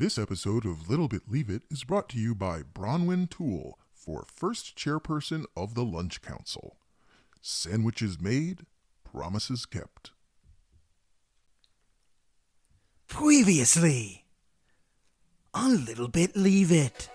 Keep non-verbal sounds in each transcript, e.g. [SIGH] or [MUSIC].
This episode of Little Bit Leave It is brought to you by Bronwyn Toole for first chairperson of the Lunch Council. Sandwiches made, promises kept. Previously on Little Bit Leave It.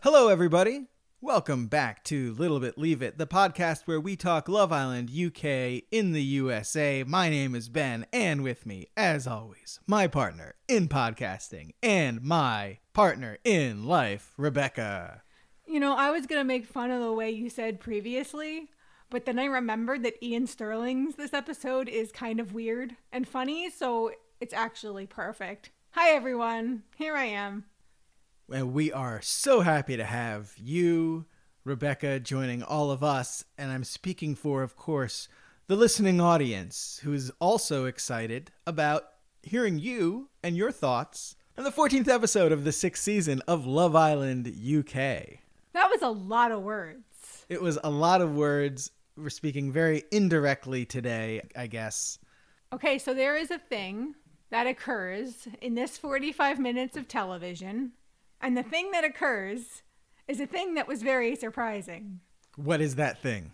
Hello, everybody. Welcome back to Little Bit Leave It, the podcast where we talk Love Island UK in the USA. My name is Ben, and with me, as always, my partner in podcasting and my partner in life, Rebecca. You know, I was going to make fun of the way you said previously, but then I remembered that Iain Stirling's this episode is kind of weird and funny, so it's actually perfect. Hi, everyone. Here I am. And we are so happy to have you, Rebecca, joining all of us. And I'm speaking for, of course, the listening audience, who is also excited about hearing you and your thoughts on the 14th episode of the sixth season of Love Island UK. That was a lot of words. It was a lot of words. We're speaking very indirectly today, I guess. Okay, so there is a thing that occurs in this 45 minutes of television, and the thing that occurs is a thing that was very surprising. What is that thing?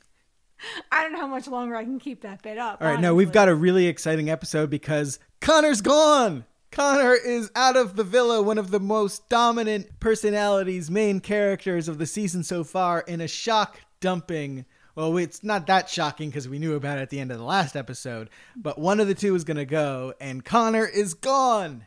I don't know how much longer I can keep that bit up. All right, now we've got a really exciting episode because Connor's gone. Connor is out of the villa, one of the most dominant personalities, main characters of the season so far, in a shock dumping. Well, it's not that shocking because we knew about it at the end of the last episode, but one of the two is going to go, and Connor is gone.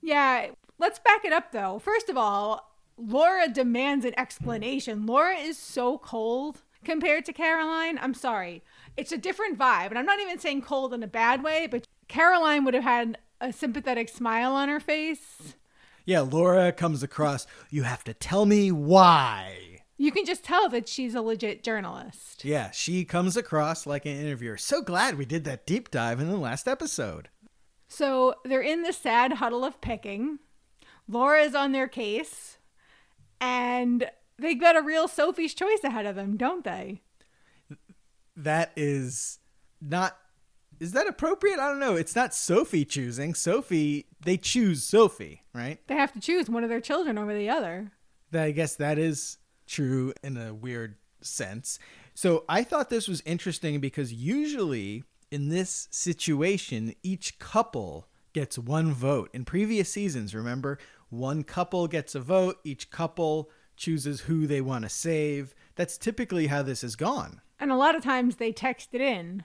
Yeah, let's back it up though. First of all, Laura demands an explanation. Laura is so cold compared to Caroline. I'm sorry. It's a different vibe. And I'm not even saying cold in a bad way, but Caroline would have had a sympathetic smile on her face. Yeah, Laura comes across, you have to tell me why. You can just tell that she's a legit journalist. Yeah, she comes across like an interviewer. So glad we did that deep dive in the last episode. So they're in the sad huddle of picking. Laura is on their case, and they've got a real Sophie's choice ahead of them, don't they? that is not is that appropriate? I don't know. It's not Sophie choosing. Sophie, they choose Sophie, right? They have to choose one of their children over the other. I guess that is true in a weird sense. So I thought this was interesting because usually in this situation, each couple gets one vote. In previous seasons, remember, one couple gets a vote, each couple chooses who they want to save. That's typically how this has gone. And a lot of times they text it in.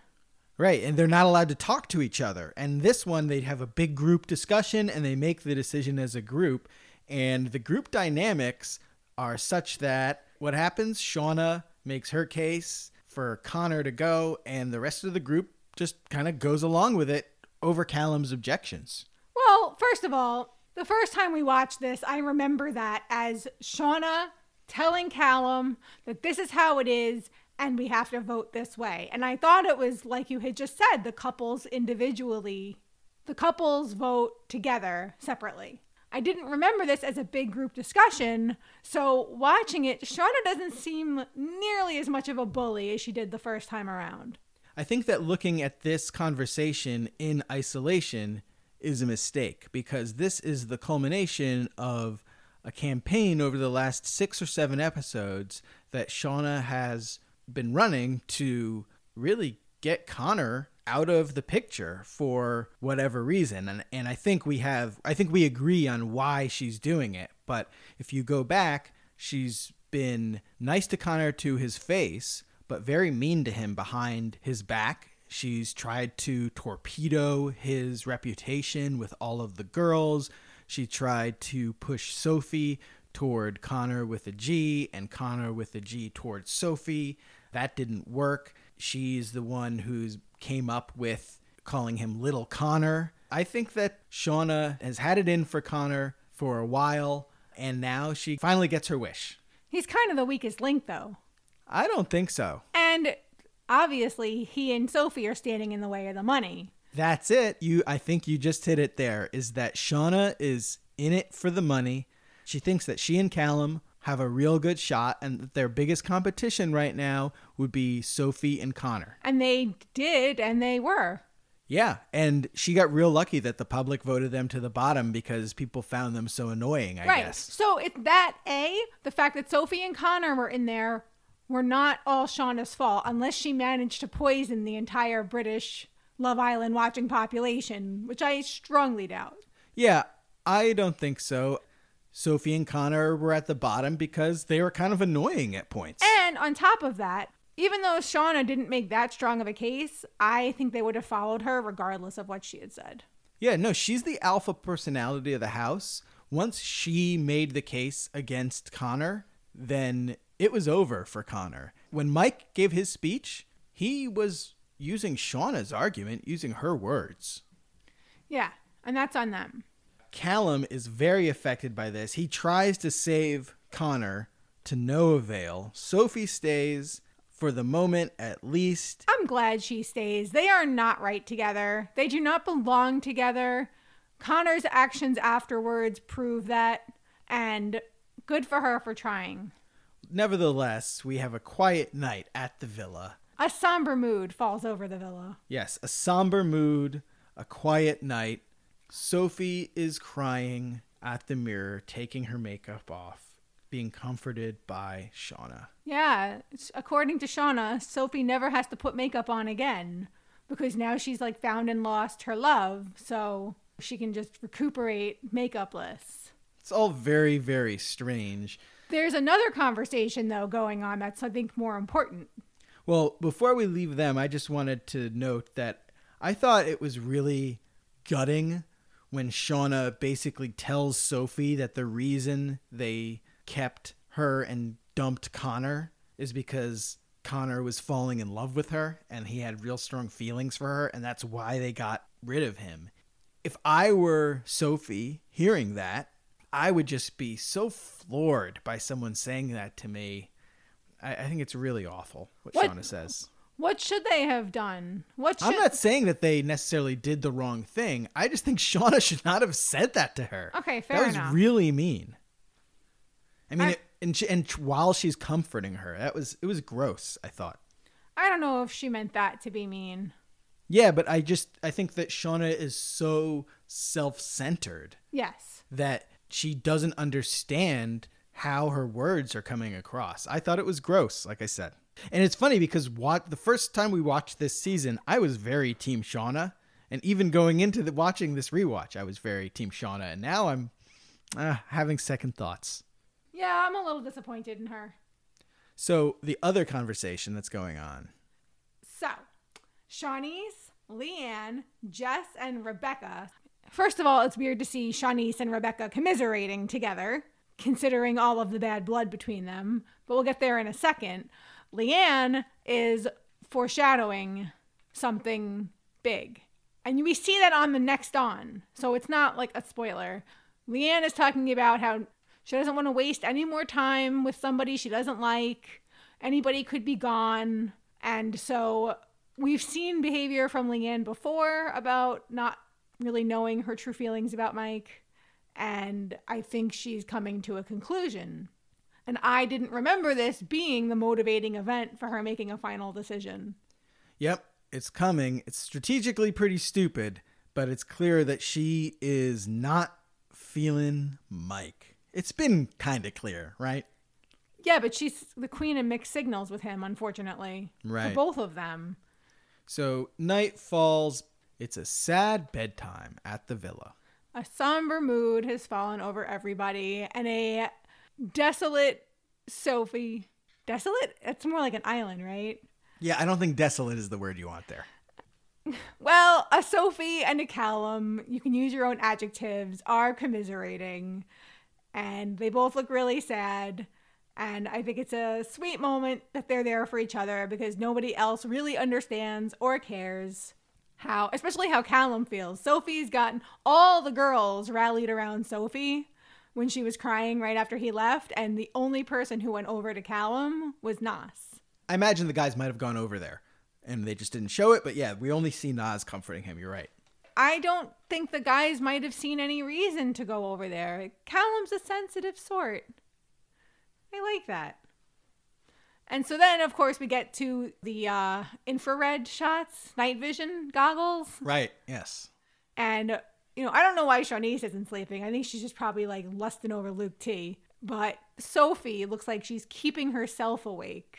Right, and they're not allowed to talk to each other. And this one, they'd have a big group discussion and they make the decision as a group. And the group dynamics are such that what happens? Shaughna makes her case for Connor to go, and the rest of the group just kind of goes along with it over Callum's objections. Well, first of all, the first time we watched this, I remember that as Shaughna telling Callum that this is how it is and we have to vote this way. And I thought it was like you had just said the couples individually, the couples vote together separately. I didn't remember this as a big group discussion, so watching it, Shaughna doesn't seem nearly as much of a bully as she did the first time around. I think that looking at this conversation in isolation is a mistake because this is the culmination of a campaign over the last six or seven episodes that Shaughna has been running to really get Connor out of the picture for whatever reason. And, and I think we have, I think we agree on why she's doing it. But if you go back, she's been nice to Connor to his face, but very mean to him behind his back. She's tried to torpedo his reputation with all of the girls. She tried to push Sophie toward Connor with a G and Connor with a G towards Sophie. That didn't work. She's the one who's came up with calling him Little Connor. I think that Shaughna has had it in for Connor for a while, and now she finally gets her wish. He's kind of the weakest link, though. I don't think so. And obviously, he and Sophie are standing in the way of the money. That's it. You I think you just hit it there is that Shaughna is in it for the money. She thinks that she and Callum have a real good shot and that their biggest competition right now would be Sophie and Connor. And they did, and they were. Yeah, and she got real lucky that the public voted them to the bottom because people found them so annoying, I right. guess. So it's that A, the fact that Sophie and Connor were in there were not all Shaughna's fault, unless she managed to poison the entire British Love Island watching population, which I strongly doubt. Yeah, I don't think so. Sophie and Connor were at the bottom because they were kind of annoying at points. And on top of that, even though Shaughna didn't make that strong of a case, I think they would have followed her regardless of what she had said. Yeah, no, she's the alpha personality of the house. Once she made the case against Connor, then it was over for Connor. When Mike gave his speech, he was using Shaughna's argument, using her words. Yeah, and that's on them. Callum is very affected by this. He tries to save Connor to no avail. Sophie stays for the moment at least. I'm glad she stays. They are not right together. They do not belong together. Connor's actions afterwards prove that, and good for her for trying. Nevertheless, we have a quiet night at the villa. A somber mood falls over the villa. Yes, a somber mood, a quiet night. Sophie is crying at the mirror, taking her makeup off, being comforted by Shaughna. Yeah, according to Shaughna, Sophie never has to put makeup on again because now she's like found and lost her love, so she can just recuperate makeupless. It's all very, very strange. There's another conversation though going on that's I think more important. Well, before we leave them, I just wanted to note that I thought it was really gutting when Shaughna basically tells Sophie that the reason they kept her and dumped Connor is because Connor was falling in love with her and he had real strong feelings for her, and that's why they got rid of him. If I were Sophie hearing that, I would just be so floored by someone saying that to me. I, I think it's really awful what, What- Shaughna says. What should they have done? What should I'm not saying that they necessarily did the wrong thing. I just think [LAUGHS] Shaughna should not have said that to her. Okay, fair That was enough. really mean. I mean, I- it, and she, and while she's comforting her, that was it was gross. I thought. I don't know if she meant that to be mean. Yeah, but I just I think that Shaughna is so self-centered Yes. that she doesn't understand how her words are coming across. I thought it was gross, like I said. And it's funny because what the first time we watched this season, I was very team Shaughna, and even going into the watching this rewatch, I was very team Shaughna, and now I'm uh, having second thoughts. Yeah, I'm a little disappointed in her. So the other conversation that's going on, So, Siânnise, Leanne, Jess, and Rebecca. First of all, it's weird to see Siânnise and Rebecca commiserating together, considering all of the bad blood between them, but we'll get there in a second. Leanne is foreshadowing something big. And we see that on the next on. So it's not like a spoiler. Leanne is talking about how she doesn't want to waste any more time with somebody she doesn't like. Anybody could be gone. And so we've seen behavior from Leanne before about not really knowing her true feelings about Mike. And I think she's coming to a conclusion. And I didn't remember this being the motivating event for her making a final decision. Yep, it's coming. It's strategically pretty stupid, but it's clear that she is not feeling Mike. It's been kind of clear, right? Yeah, but she's the queen of mixed signals with him, unfortunately. Right. For both of them. So night falls. It's a sad bedtime at the villa. A somber mood has fallen over everybody, and a desolate Sophie. Desolate? It's more like an island, right? Yeah, I don't think desolate is the word you want there. Well, a Sophie and a Callum, you can use your own adjectives, are commiserating, and they both look really sad. And I think it's a sweet moment that they're there for each other because nobody else really understands or cares how, especially how Callum feels. Sophie's gotten all the girls rallied around Sophie when she was crying right after he left, and the only person who went over to Callum was Nas. I imagine the guys might have gone over there and they just didn't show it, but yeah, we only see Nas comforting him. You're right. I don't think the guys might have seen any reason to go over there. Callum's a sensitive sort. I like that. And so then, of course, we get to the uh, infrared shots, night vision goggles. Right. Yes. And, you know, I don't know why Siânnise isn't sleeping. I think she's just probably like lusting over Luke T. But Sophie looks like she's keeping herself awake.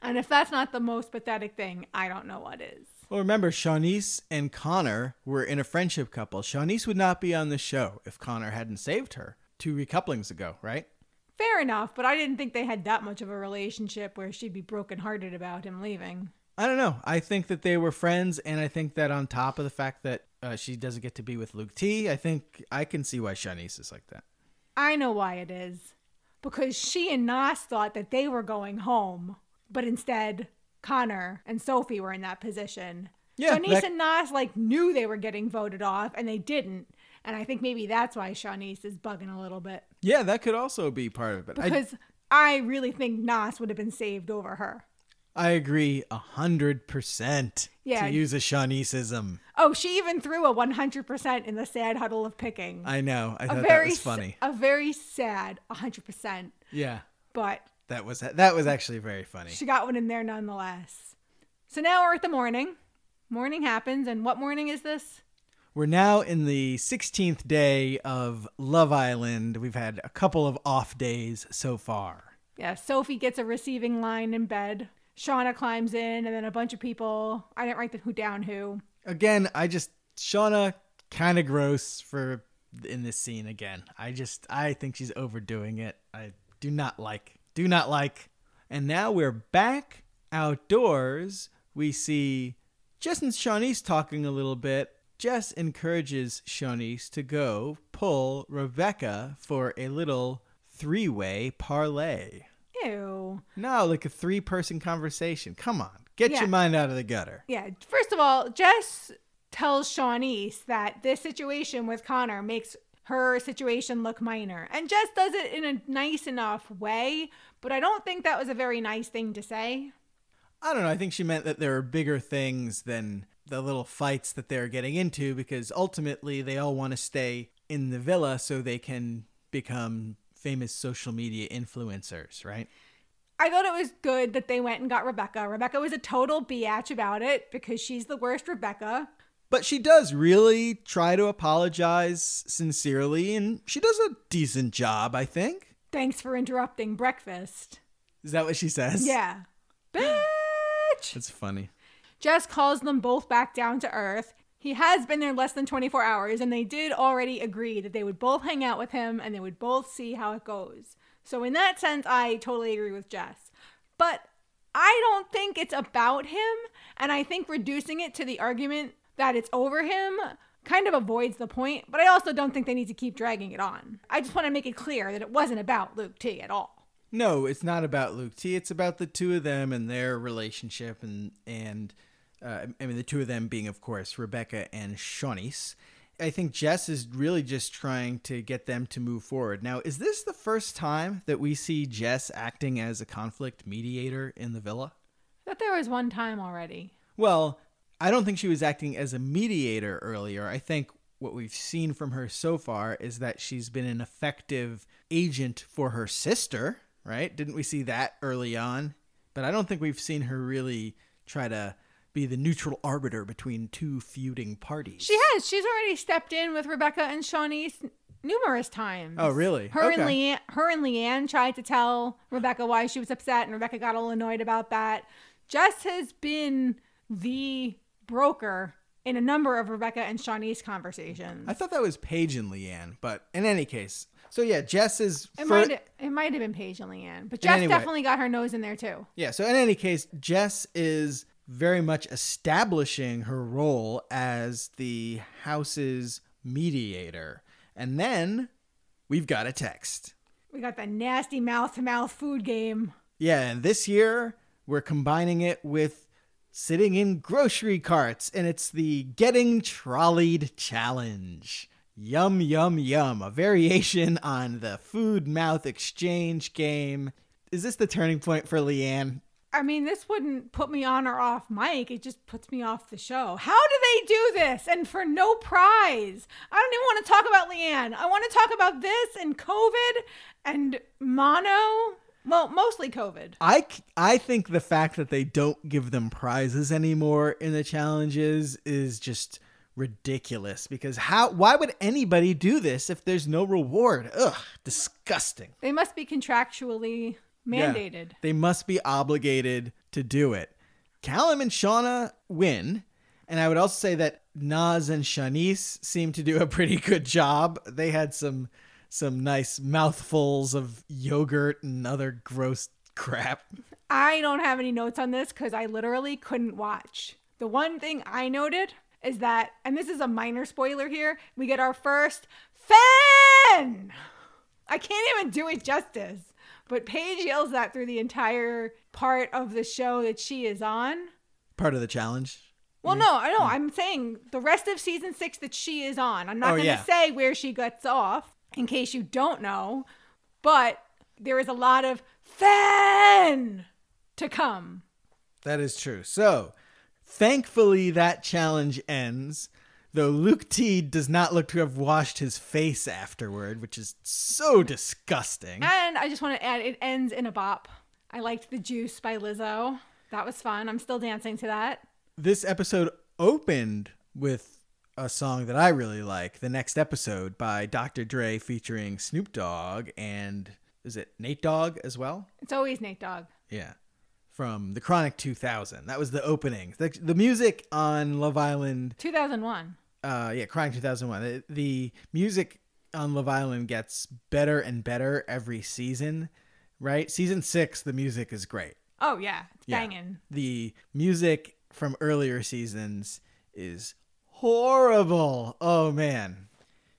And if that's not the most pathetic thing, I don't know what is. Well, remember, Siânnise and Connor were in a friendship couple. Siânnise would not be on the show if Connor hadn't saved her two recouplings ago, right? Fair enough, but I didn't think they had that much of a relationship where she'd be brokenhearted about him leaving. I don't know. I think that they were friends, and I think that on top of the fact that uh, she doesn't get to be with Luke T, I think I can see why Siânnise is like that. I know why it is. Because she and Nas thought that they were going home, but instead Connor and Sophie were in that position. Yeah, Siânnise that- and Nas like knew they were getting voted off, and they didn't. And I think maybe that's why Siânnise is bugging a little bit. Yeah, that could also be part of it. Because I, really think Nas would have been saved over her. I agree a hundred percent. Yeah. To use a Shawniceism. Oh, she even threw a 100% in the sad huddle of picking. I know. I a thought that very was funny. A very sad 100%. Yeah. But That was that was actually very funny. She got one in there nonetheless. So now we're at the morning. Morning happens, and what morning is this? We're now in the 16th day of Love Island. We've had a couple of off days so far. Yeah, Sophie gets a receiving line in bed. Shaughna climbs in, and then a bunch of people. I didn't write the who down who. Again, I just Shaughna kind of gross for in this scene again. I just I think she's overdoing it. I do not like. Do not like. And now we're back outdoors. We see Jess and Siânnise talking a little bit. Jess encourages Siânnise to go pull Rebecca for a little three-way parlay. Ew. No, like a three-person conversation. Come on, get Yeah. your mind out of the gutter. Yeah, first of all, Jess tells Siânnise that this situation with Connor makes her situation look minor. And Jess does it in a nice enough way, but I don't think that was a very nice thing to say. I don't know. I think she meant that there are bigger things than the little fights that they're getting into because ultimately they all want to stay in the villa so they can become famous social media influencers, right? I thought it was good that they went and got Rebecca. Rebecca was a total biatch about it because she's the worst Rebecca. But she does really try to apologize sincerely and she does a decent job, I think. Thanks for interrupting breakfast. Is that what she says? Yeah. [GASPS] Bitch! That's funny. Jess calls them both back down to earth. He has been there less than 24 hours, and they did already agree that they would both hang out with him and they would both see how it goes. So, in that sense, I totally agree with Jess. But I don't think it's about him, and I think reducing it to the argument that it's over him kind of avoids the point, but I also don't think they need to keep dragging it on. I just want to make it clear that it wasn't about Luke T at all. No, it's not about Luke T. It's about the two of them and their relationship, and and uh, I mean the two of them being, of course, Rebecca and Siânnise. I think Jess is really just trying to get them to move forward. Now, is this the first time that we see Jess acting as a conflict mediator in the villa? I thought there was one time already. Well, I don't think she was acting as a mediator earlier. I think what we've seen from her so far is that she's been an effective agent for her sister, right? Didn't we see that early on? But I don't think we've seen her really try to be the neutral arbiter between two feuding parties. She has. She's already stepped in with Rebecca and Siânnise numerous times. Oh, really? Her and Leanne, her and Leanne tried to tell Rebecca why she was upset, and Rebecca got all annoyed about that. Jess has been the broker in a number of Rebecca and Siânnise's conversations. I thought that was Paige and Leanne, but in any case, so yeah, Jess is it fir- might it might have been Paige and Leanne, but Jess Anyway. definitely got her nose in there too. Yeah, so in any case, Jess is very much establishing her role as the house's mediator. And then we've got a text. We got the nasty mouth to mouth food game. Yeah, and this year we're combining it with sitting in grocery carts, and it's the Getting Trolleyed Challenge. Yum, yum, yum. A variation on the food mouth exchange game. Is this the turning point for Leanne? I mean, this wouldn't put me on or off mic. It just puts me off the show. How do they do this? And for no prize. I don't even want to talk about Leanne. I want to talk about this and COVID and mono Well, mostly COVID. I, I think the fact that they don't give them prizes anymore in the challenges is just ridiculous because how why would anybody do this if there's no reward? Ugh, disgusting. They must be contractually Yeah. mandated. They must be obligated to do it. Callum and Shaughna win. And I would also say that Nas and Siânnise seem to do a pretty good job. They had some some nice mouthfuls of yogurt and other gross crap. I don't have any notes on this because I literally couldn't watch. The one thing I noted is that, and this is a minor spoiler here, we get our first fan. I can't even do it justice. But Paige yells that through the entire part of the show that she is on. Part of the challenge. Well, no, I know. I'm saying the rest of season six that she is on. I'm not Oh, going to yeah. say where she gets off in case you don't know, but there is a lot of fan to come. That is true. So, thankfully, that challenge ends. Though Luke T does not look to have washed his face afterward, which is so disgusting. And I just want to add, it ends in a bop. I liked the Juice by Lizzo. That was fun. I'm still dancing to that. this episode opened with a song that I really like, the next episode by Dr. Dre featuring Snoop Dogg and is it Nate Dogg as well? It's always Nate Dogg. Yeah. From the Chronic 2000. That was the opening. The, the music on Love Island, 2001. Uh, yeah, Chronic 2001. The, the music on Love Island gets better and better every season, right? Season six, the music is great. Oh, yeah. It's Yeah. banging. the music from earlier seasons is horrible. Oh man.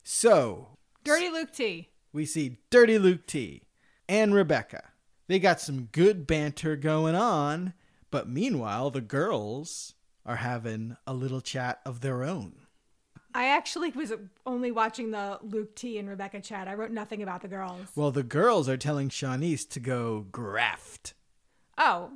So Dirty Luke T. we see Dirty Luke T and Rebecca. They got some good banter going on, but meanwhile the girls are having a little chat of their own. I actually was only watching the Luke T and Rebecca chat. I wrote nothing about the girls. Well, the girls are telling Siânnise to go graft. Oh,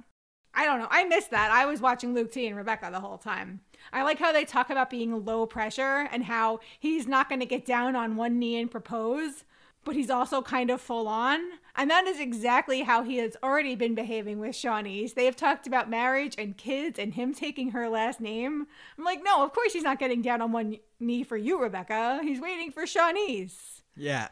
I don't know. I missed that. I was watching Luke T and Rebecca the whole time. I like how they talk about being low pressure and how he's not going to get down on one knee and propose, but he's also kind of full on. And that is exactly how he has already been behaving with Siânnise. They have talked about marriage and kids and him taking her last name. I'm like, no, of course he's not getting down on one knee for you, Rebecca. He's waiting for Siânnise. Yeah,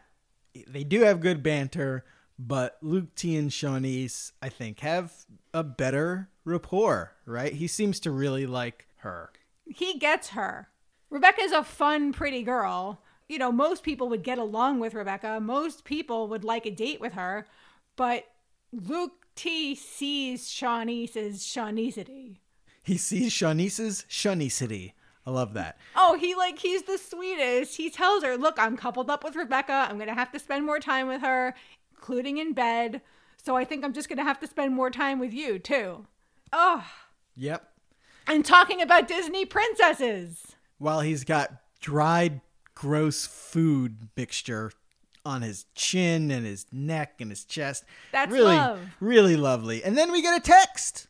they do have good banter, but Luke T and Siânnise, I think, have a better rapport, right? He seems to really like her. he gets her. Rebecca's a fun, pretty girl. You know, most people would get along with Rebecca. Most people would like a date with her. But Luke T sees Siânnise's Shawnicity. He sees Siânnise's Shawnicity. I love that. Oh, he like he's the sweetest. He tells her, "Look, I'm coupled up with Rebecca. I'm gonna have to spend more time with her, including in bed. So I think I'm just gonna have to spend more time with you too." Oh, Yep. and talking about Disney princesses. While he's got dried, gross food mixture on his chin and his neck and his chest. That's really, love. really lovely. And then we get a text.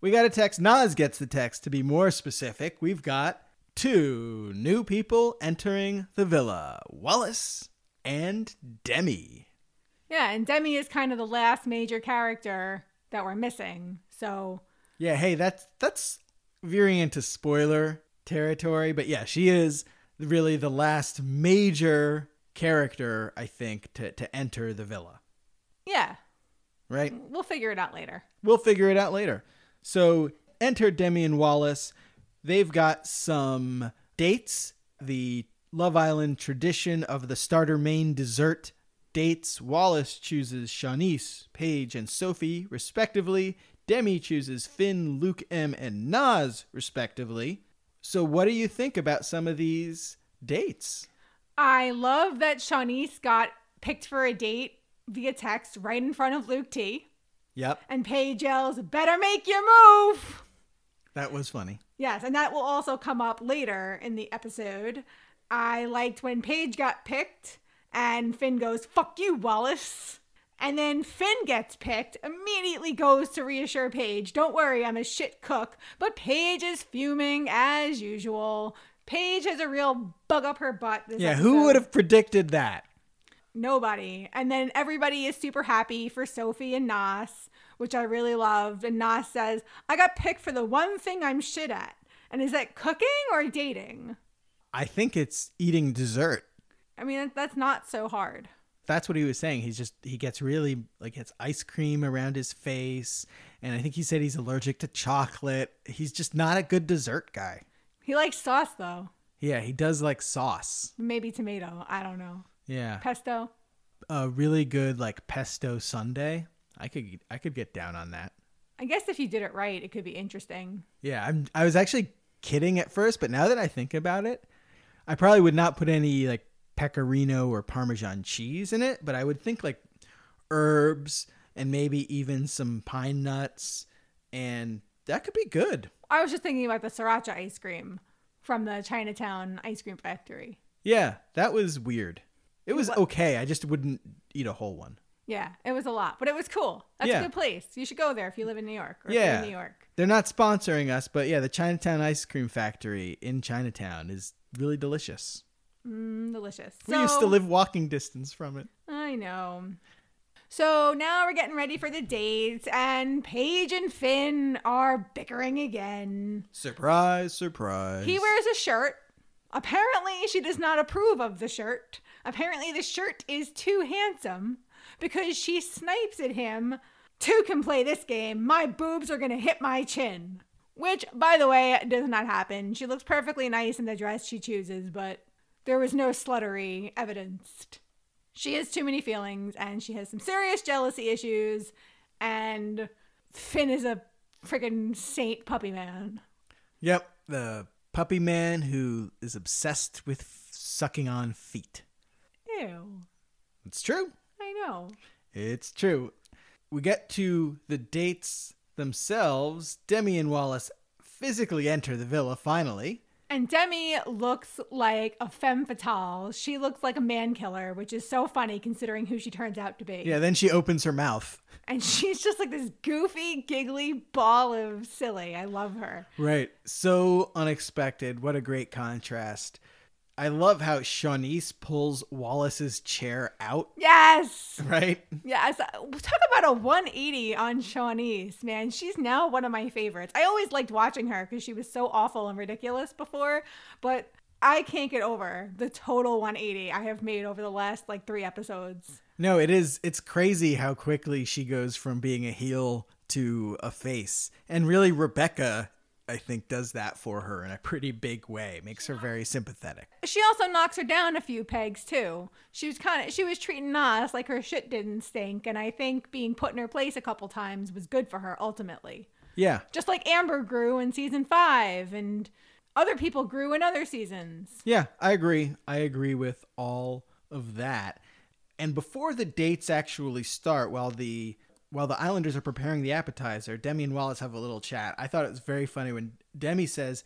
We got a text. Nas gets the text. To be more specific, we've got two new people entering the villa Wallace and Demi. Yeah, and Demi is kind of the last major character that we're missing. So, Yeah, hey, that's that's veering into spoiler territory, but yeah, she is really the last major character, I think, to, to enter the villa. yeah, Right? we'll figure it out later. We'll figure it out later. So enter Demi and Wallace. They've got some dates. The Love Island tradition of the starter main dessert dates. Wallace chooses Siânnise, Paige, and Sophie, respectively. Demi chooses Finn, Luke M, and Nas, respectively. So, what do you think about some of these dates? I love that Siânnise got picked for a date via text right in front of Luke T. Yep, And Paige yells, Better make your move! that was funny. Yes, and that will also come up later in the episode. I liked when Paige got picked and Finn goes, Fuck you, Wallace. And then Finn gets picked, immediately goes to reassure Paige, Don't worry, I'm a shit cook. But Paige is fuming as usual. Paige has a real bug up her butt. This Yeah, episode. who would have predicted that? Nobody. And then everybody is super happy for Sophie and Nas, which I really loved. And Nas says, I got picked for the one thing I'm shit at. And is that cooking or dating? I think it's eating dessert. I mean, that's not so hard. That's what he was saying. He's just he gets really like gets ice cream around his face, and I think he said he's allergic to chocolate. He's just not a good dessert guy. He likes sauce though. Yeah, he does like sauce. Maybe tomato. I don't know. Yeah, Pesto. a really good like pesto sundae. I could I could get down on that. I guess if you did it right, it could be interesting. Yeah, I'm I was actually kidding at first, but now that I think about it, I probably would not put any like pecorino or parmesan cheese in it, but I would think like herbs and maybe even some pine nuts and that could be good. I was just thinking about the sriracha ice cream from the Chinatown ice cream factory. Yeah, that was weird. It was okay. I just wouldn't eat a whole one. Yeah, it was a lot, but it was cool. That's Yeah. a good place. You should go there if you live in New York or Yeah. in New York. They're not sponsoring us, but yeah, the Chinatown ice cream factory in Chinatown is really delicious. Mm, delicious. we used to live walking distance from it. I know. So now we're getting ready for the dates, and Paige and Finn are bickering again. Surprise, surprise. He wears a shirt. Apparently, she does not approve of the shirt. Apparently, the shirt is too handsome because she snipes at him. Two can play this game. My boobs are going to hit my chin. Which, by the way, does not happen. She looks perfectly nice in the dress she chooses, but there was no sluttery evidenced. She has too many feelings and she has some serious jealousy issues, and Finn is a friggin' saint puppy man. Yep, the puppy man who is obsessed with f- sucking on feet. Ew. It's true. I know. It's true. We get to the dates themselves. Demi and Wallace physically enter the villa finally. And Demi looks like a femme fatale. She looks like a man killer, which is so funny considering who she turns out to be. Yeah, then she opens her mouth. And [LAUGHS] she's just like this goofy, giggly ball of silly. I love her. Right. So unexpected. What a great contrast. I love how Siânnise pulls Wallace's chair out, Yes. [LAUGHS] right? Yes. Talk about a 180 on Siânnise, man. She's now one of my favorites. I always liked watching her because she was so awful and ridiculous before, but I can't get over the total 180 I have made over the last like three episodes. No, it is. It's crazy how quickly she goes from being a heel to a face. And really, Rebecca, I think, does that for her in a pretty big way. Makes her very sympathetic. She also knocks her down a few pegs too. She was kind of she was treating Nas like her shit didn't stink, and I think being put in her place a couple times was good for her ultimately. Yeah. Just like Amber grew in season five, and other people grew in other seasons. Yeah, I agree. I agree with all of that. And before the dates actually start, while the while the Islanders are preparing the appetizer, Demi and Wallace have a little chat. I thought it was very funny when Demi says,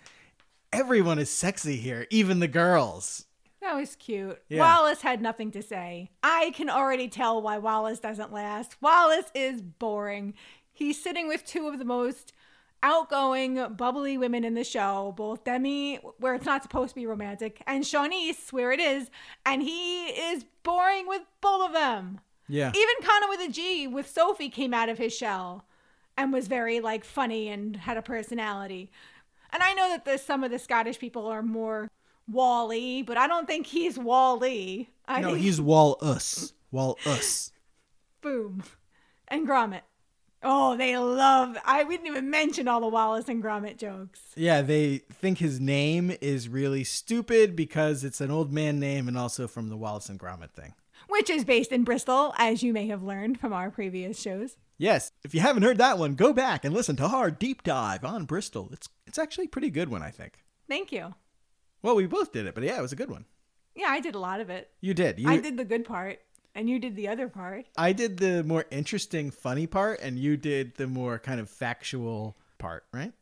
"Everyone is sexy here, even the girls." That was cute. Yeah. Wallace had nothing to say. I can already tell why Wallace doesn't last. Wallace is boring. He's sitting with two of the most outgoing, bubbly women in the show, both Demi, where it's not supposed to be romantic, and Siânnise, where it is, and he is boring with both of them. Yeah. Even Connor with a G with Sophie came out of his shell and was very like funny and had a personality. And I know that the, some of the Scottish people are more Wally, but I don't think he's Wally. I No, think he's Wall us. Wall us. boom. And Gromit. Oh, they love. I we didn't even mention all the Wallace and Gromit jokes. Yeah, they think his name is really stupid because it's an old man name and also from the Wallace and Gromit thing. Which is based in Bristol, as you may have learned from our previous shows. Yes, if you haven't heard that one, go back and listen to our deep dive on Bristol. It's it's actually a pretty good one, I think. Thank you. Well, we both did it, but yeah, it was a good one. Yeah, I did a lot of it. You did. You, I did the good part, and you did the other part. I did the more interesting, funny part, and you did the more kind of factual part, right?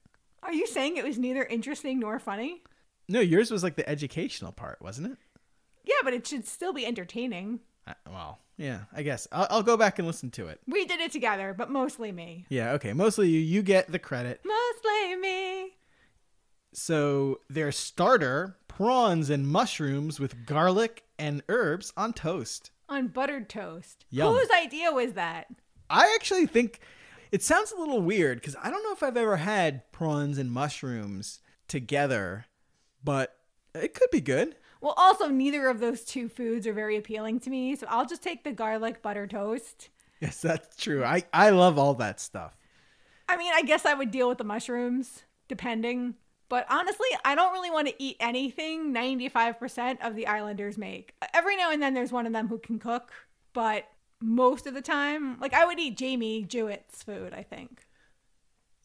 Are you saying it was neither interesting nor funny? No, yours was like the educational part, wasn't it? Yeah, but it should still be entertaining. Well, yeah, I guess I'll, I'll go back and listen to it. We did it together, but mostly me. Yeah, okay. Mostly you. You get the credit. Mostly me. So their starter prawns and mushrooms with garlic and herbs on toast. on buttered toast. Yum. Whose idea was that? I actually think it sounds a little weird because I don't know if I've ever had prawns and mushrooms together, but it could be good. Well, also, neither of those two foods are very appealing to me, so I'll just take the garlic butter toast. Yes, that's true. I, I love all that stuff. I mean, I guess I would deal with the mushrooms, depending. But honestly, I don't really want to eat anything 95% of the Islanders make. Every now and then there's one of them who can cook, but most of the time, like I would eat Jamie Jewitt's food, I think,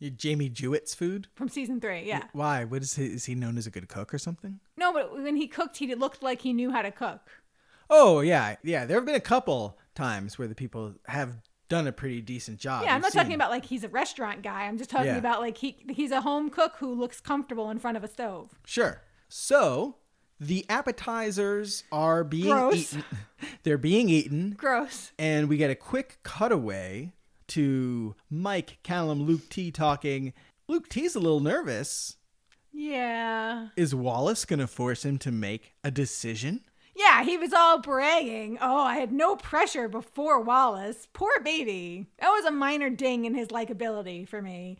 Jamie Jewitt's food? from season three. Yeah. Why? What is he? Is he known as a good cook or something? No, but when he cooked, he looked like he knew how to cook. Oh yeah, yeah. There have been a couple times where the people have done a pretty decent job. Yeah, I'm not talking about like he's a restaurant guy. I'm just talking Yeah. about like he he's a home cook who looks comfortable in front of a stove. Sure. So the appetizers are being Gross. eaten. [LAUGHS] They're being eaten, Gross. and we get a quick cutaway to Mike, Callum, Luke T talking. Luke T's a little nervous. Yeah. Is Wallace going to force him to make a decision? Yeah, he was all bragging. Oh, I had no pressure before Wallace. Poor baby. That was a minor ding in his likability for me.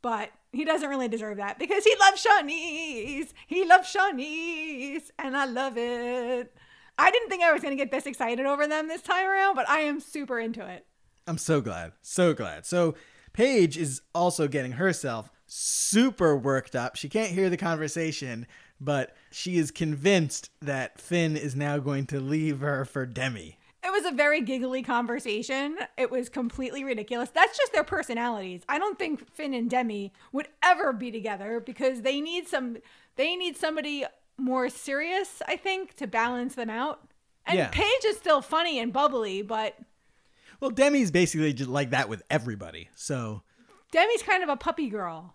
But he doesn't really deserve that because he loves Siânnise. He loves Siânnise. And I love it. I didn't think I was going to get this excited over them this time around, but I am super into it. I'm so glad. So glad. So Paige is also getting herself super worked up. She can't hear the conversation, but she is convinced that Finn is now going to leave her for Demi. It was a very giggly conversation. It was completely ridiculous. That's just their personalities. I don't think Finn and Demi would ever be together because they need some they need somebody more serious, I think, to balance them out. And Yeah. Paige is still funny and bubbly, but Well, Demi's basically just like that with everybody. So, Demi's kind of a puppy girl.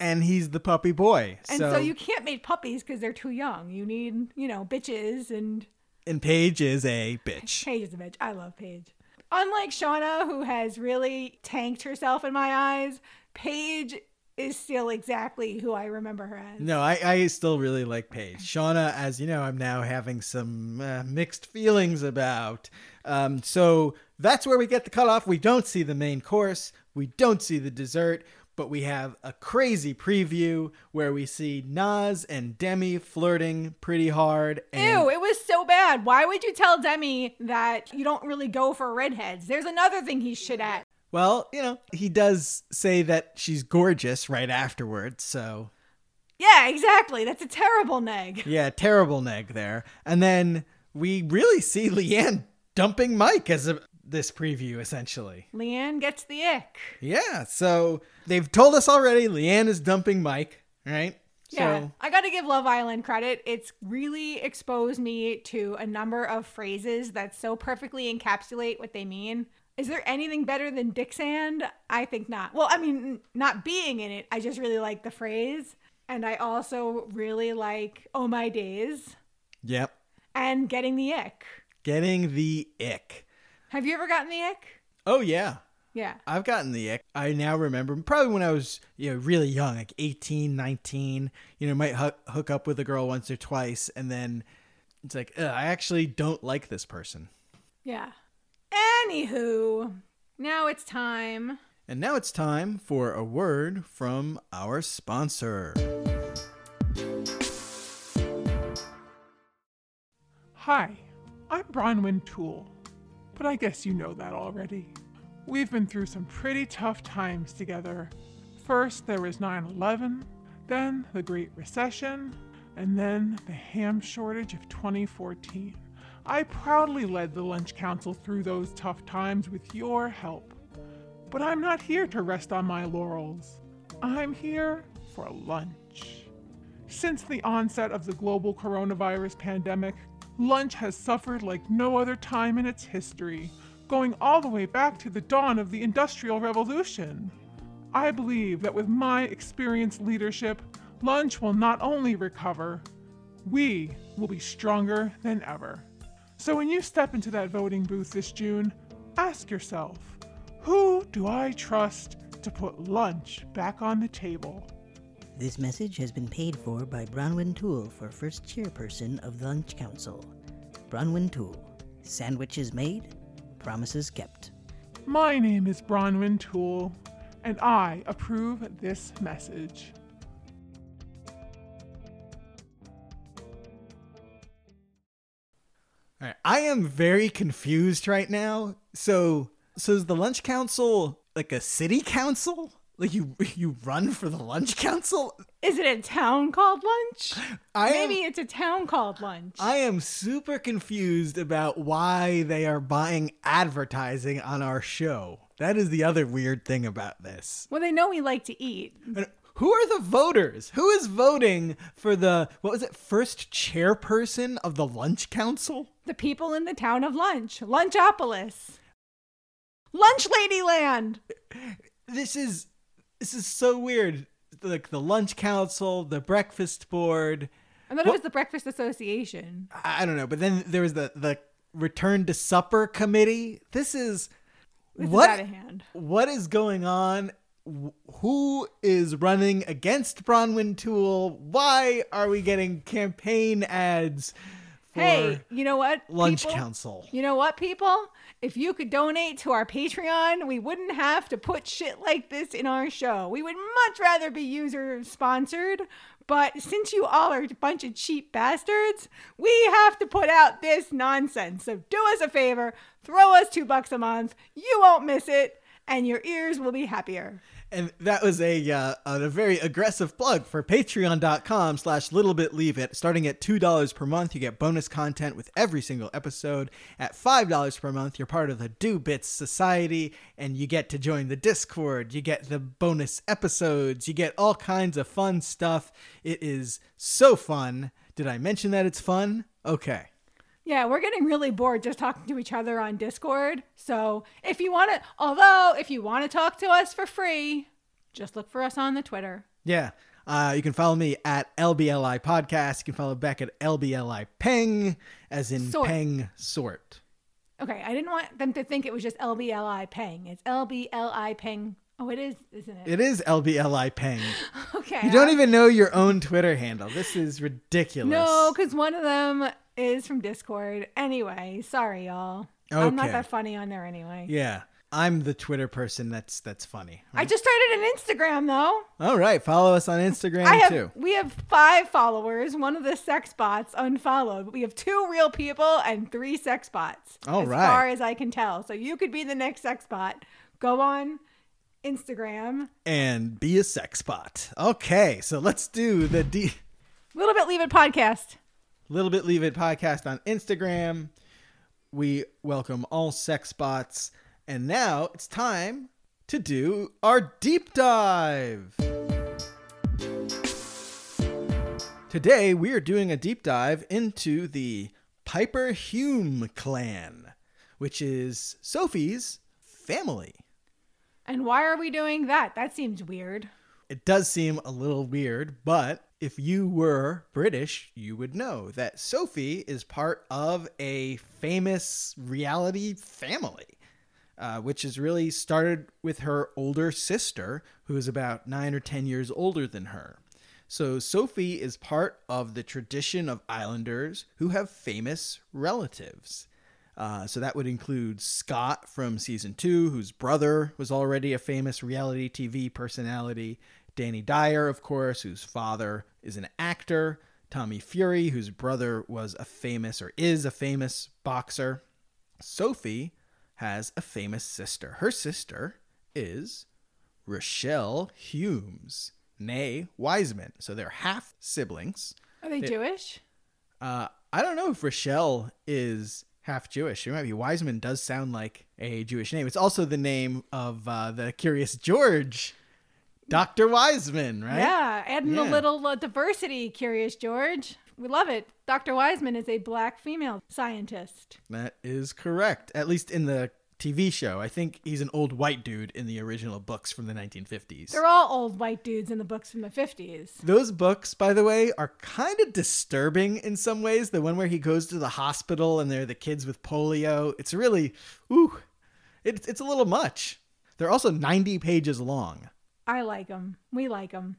and he's the puppy boy. And so, you can't make puppies because they're too young. You need, you know, bitches and and Paige is a bitch. Paige is a bitch. I love Paige. Unlike Shaughna, who has really tanked herself in my eyes, Paige is still exactly who I remember her as. No, I, I still really like Paige. Shaughna, as you know, I'm now having some uh, mixed feelings about. Um, so that's where we get the cutoff. We don't see the main course, we don't see the dessert, but we have a crazy preview where we see Nas and Demi flirting pretty hard. And Ew, it was so bad. Why would you tell Demi that you don't really go for redheads? There's another thing he should at. Well, you know, he does say that she's gorgeous right afterwards. So Yeah, exactly. That's a terrible neg. [LAUGHS] Yeah, terrible neg there. And then we really see Leanne dumping Mike as a, this preview, essentially. Leanne gets the ick. Yeah, so they've told us already Leanne is dumping Mike, right? Yeah, So I got to give Love Island credit. It's really exposed me to a number of phrases that so perfectly encapsulate what they mean. Is there anything better than dick sand? I think not. Well, I mean, not being in it, I just really like the phrase. And I also really like Oh My Days Yep. and Getting the Ick. Getting the ick. Have you ever gotten the ick? Oh yeah. Yeah. I've gotten the ick. I now remember probably when I was, you know, really young, like 18, 19, you know, might hook, hook up with a girl once or twice and then it's like, Ugh, I actually don't like this person. Yeah. Anywho, now it's time. And now it's time for a word from our sponsor. Hi, I'm Bronwyn Toole, but I guess you know that already. We've been through some pretty tough times together. First, there was 9 11, then the Great Recession, and then the ham shortage of 2014. I proudly led the Lunch Council through those tough times with your help. But I'm not here to rest on my laurels. I'm here for lunch. Since the onset of the global coronavirus pandemic, lunch has suffered like no other time in its history, going all the way back to the dawn of the Industrial Revolution. I believe that with my experienced leadership, lunch will not only recover, we will be stronger than ever. So when you step into that voting booth this June, ask yourself who do I trust to put lunch back on the table? This message has been paid for by Bronwyn Toole for first chairperson of the Lunch Council. Bronwyn Toole. Sandwiches made, promises kept. My name is Bronwyn Toole, and I approve this message. All right. I am very confused right now. So, so is the lunch council like a city council? Like you you run for the lunch council? Is it a town called lunch? I am- Maybe it's a town called lunch. I am super confused about why they are buying advertising on our show. That is the other weird thing about this. well, they know we like to eat. And Who are the voters? Who is voting for the what was it? First chairperson of the lunch council? The people in the town of Lunch, Lunchopolis, Lunch Ladyland. This is this is so weird. Like the lunch council, the breakfast board. I thought What- it was the Breakfast Association. I don't know, but then there was the the return to supper committee. This is This what is out of hand. what is going on? Who is running against Bronwyn Tool? Why are we getting campaign ads Hey, you know what? lunch people? council? You know what, people? If you could donate to our Patreon, we wouldn't have to put shit like this in our show. We would much rather be user sponsored. But since you all are a bunch of cheap bastards, we have to put out this nonsense. So do us a favor, throw us two bucks a month. You won't miss it, and your ears will be happier. And that was a uh, a very aggressive plug for patreon.com slash little bit leave it. Starting at $2 per month, you get bonus content with every single episode. At $5 per month, you're part of the Do Bits Society and you get to join the Discord. You get the bonus episodes. You get all kinds of fun stuff. It is so fun. Did I mention that it's fun? Okay. Yeah, we're getting really bored just talking to each other on Discord. So if you want to, although if you want to talk to us for free, just look for us on the Twitter. Yeah. Uh, you can follow me at LBLI Podcast. You can follow Beck at LBLI Peng, as in Sort. Peng Sort. Okay, I didn't want them to think it was just LBLI Peng. It's LBLI Peng. Oh, it is, isn't it? It is LBLI Peng. [LAUGHS] okay. You don't I- even know your own Twitter handle. This is ridiculous. No, because one of them is from Discord. Anyway, sorry, y'all. I'm not that funny on there anyway. Yeah, I'm the Twitter person. That's that's funny. I just started an Instagram though. All right, follow us on [LAUGHS] Instagram have too. we have five followers. One of the sex bots unfollowed. We have two real people and three sex bots. All as right. far as I can tell. So you could be the next sex bot. Go on Instagram. And be a sex bot. Okay, so let's do the D- Little bit leave it podcast. Little Bit Leave It podcast on Instagram. We welcome all sex bots. And now it's time to do our deep dive. Today we are doing a deep dive into the Piper Hume clan, which is Sophie's family. And why are we doing that? That seems weird. It does seem a little weird, but if you were British, you would know that Sophie is part of a famous reality family, uh, which is really started with her older sister, who is about nine or 10 years older than her. So Sophie is part of the tradition of islanders who have famous relatives. Uh, so that would include Scott from season two, whose brother was already a famous reality TV personality. Danny Dyer, of course, whose father is an actor. Tommy Fury, whose brother was a famous or is a famous boxer. Sophie has a famous sister. Her sister is Rochelle Humes, nay Wiseman. So they're half siblings. Are they Jewish? Uh, I don't know if Rochelle is half Jewish. It might be. Wiseman does sound like a Jewish name. It's also the name of uh, the Curious George, Dr. Wiseman, right? Yeah, adding a little uh, diversity, Curious George. We love it. Dr. Wiseman is a black female scientist. That is correct. At least in the TV show. I think he's an old white dude in the original books from the 1950s. They're all old white dudes in the books from the 50s. Those books, by the way, are kind of disturbing in some ways. The one where he goes to the hospital and they're the kids with polio. It's really, ooh, it's it's a little much. They're also 90 pages long. I like them. We like them.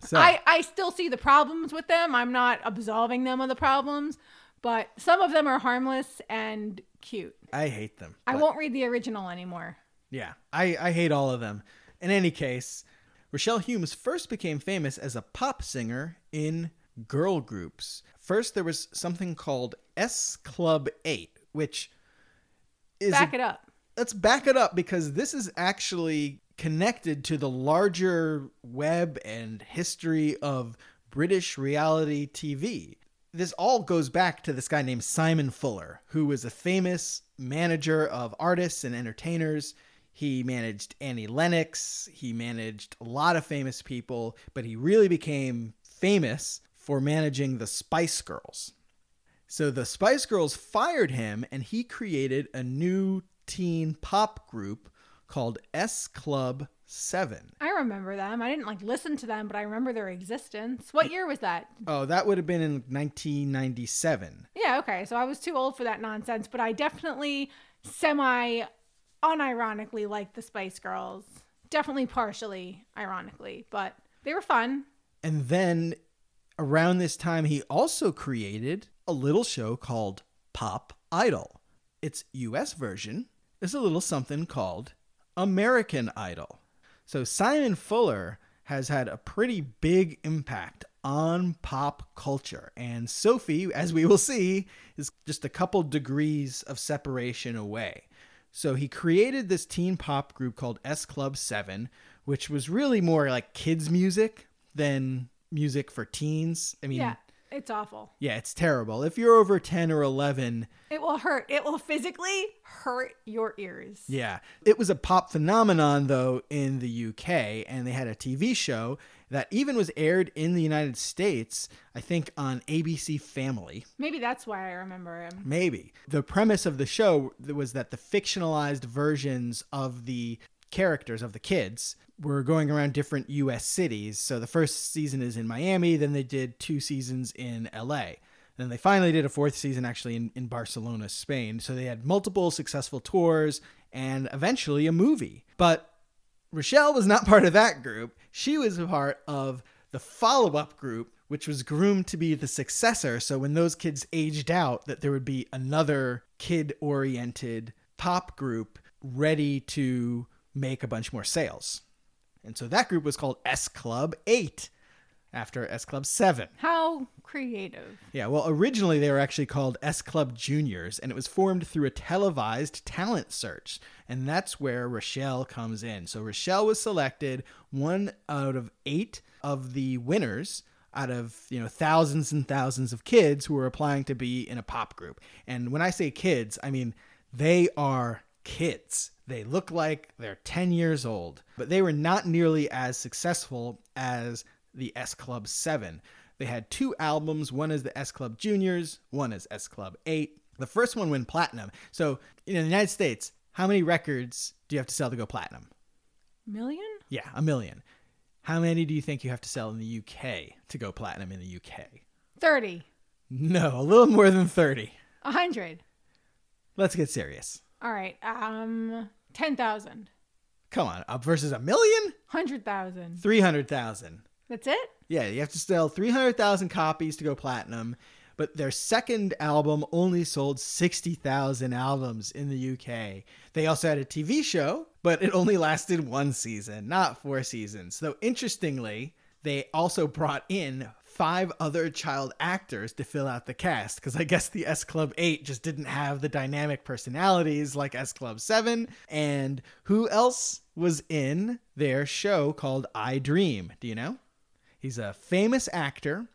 So I, I still see the problems with them. I'm not absolving them of the problems, but some of them are harmless and cute. I hate them. I won't read the original anymore. Yeah, I, I hate all of them. In any case, Rochelle Humes first became famous as a pop singer in girl groups. First, there was something called S Club 8, which is. Back a- it up. let's back it up because this is actually connected to the larger web and history of British reality TV. This all goes back to this guy named Simon Fuller, who was a famous manager of artists and entertainers. He managed Annie Lennox, he managed a lot of famous people, but he really became famous for managing the Spice Girls. So the Spice Girls fired him and he created a new teen pop group called S Club 7. I remember them. I didn't like listen to them, but I remember their existence. What year was that? Oh, that would have been in 1997. Yeah, okay. So I was too old for that nonsense, but I definitely semi unironically liked the Spice Girls. Definitely partially ironically, but they were fun. And then around this time, he also created a little show called Pop Idol. Its US version is a little something called American Idol. So Simon Fuller has had a pretty big impact on pop culture. And Sophie, as we will see, is just a couple degrees of separation away. So he created this teen pop group called S Club 7, which was really more like kids' music than music for teens. I mean, Yeah, it's awful. yeah, it's terrible. If you're over 10 or 11, It will hurt. It will physically hurt your ears. yeah. It was a pop phenomenon, though, in the UK, and they had a TV show that even was aired in the United States, I think on ABC Family. Maybe that's why I remember him. Maybe. The premise of the show was that the fictionalized versions of the characters of the kids were going around different US cities. So the first season is in Miami, then they did two seasons in LA. Then they finally did a fourth season actually in, in Barcelona, Spain. So they had multiple successful tours and eventually a movie. But Rochelle was not [LAUGHS] part of that group. She was a part of the follow up group, which was groomed to be the successor. So when those kids aged out, that there would be another kid oriented pop group ready to make a bunch more sales. And so that group was called S Club 8 after S Club 7. How creative. Yeah, well, originally they were actually called S Club Juniors, and it was formed through a televised talent search. And that's where Rochelle comes in. So Rochelle was selected one out of eight of the winners out of you know thousands and thousands of kids who were applying to be in a pop group. And when I say kids, I mean they are kids. They look like they're 10 years old, but they were not nearly as successful as the S Club 7. They had two albums. One is the S Club Juniors, one is S Club 8. The first one went platinum. So in the United States, how many records do you have to sell to go platinum? Million? Yeah, a million. How many do you think you have to sell in the UK to go platinum in the UK? 30. No, a little more than 30. 100. Let's get serious. All right. Um 10,000. Come on, up versus a million? 100,000. 300,000. That's it? Yeah, you have to sell 300,000 copies to go platinum, but their second album only sold 60,000 albums in the UK. They also had a TV show, but it only lasted one season, not four seasons. Though interestingly, they also brought in five other child actors to fill out the cast because I guess the S Club 8 just didn't have the dynamic personalities like S Club 7. And who else was in their show called I Dream? Do you know? He's a famous actor.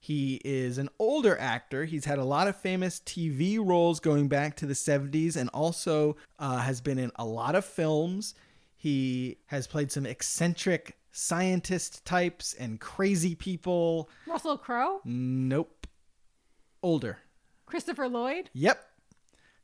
He is an older actor. He's had a lot of famous TV roles going back to the 70s and also uh, has been in a lot of films. He has played some eccentric scientist types and crazy people. Russell Crowe? Nope. Older. Christopher Lloyd? Yep.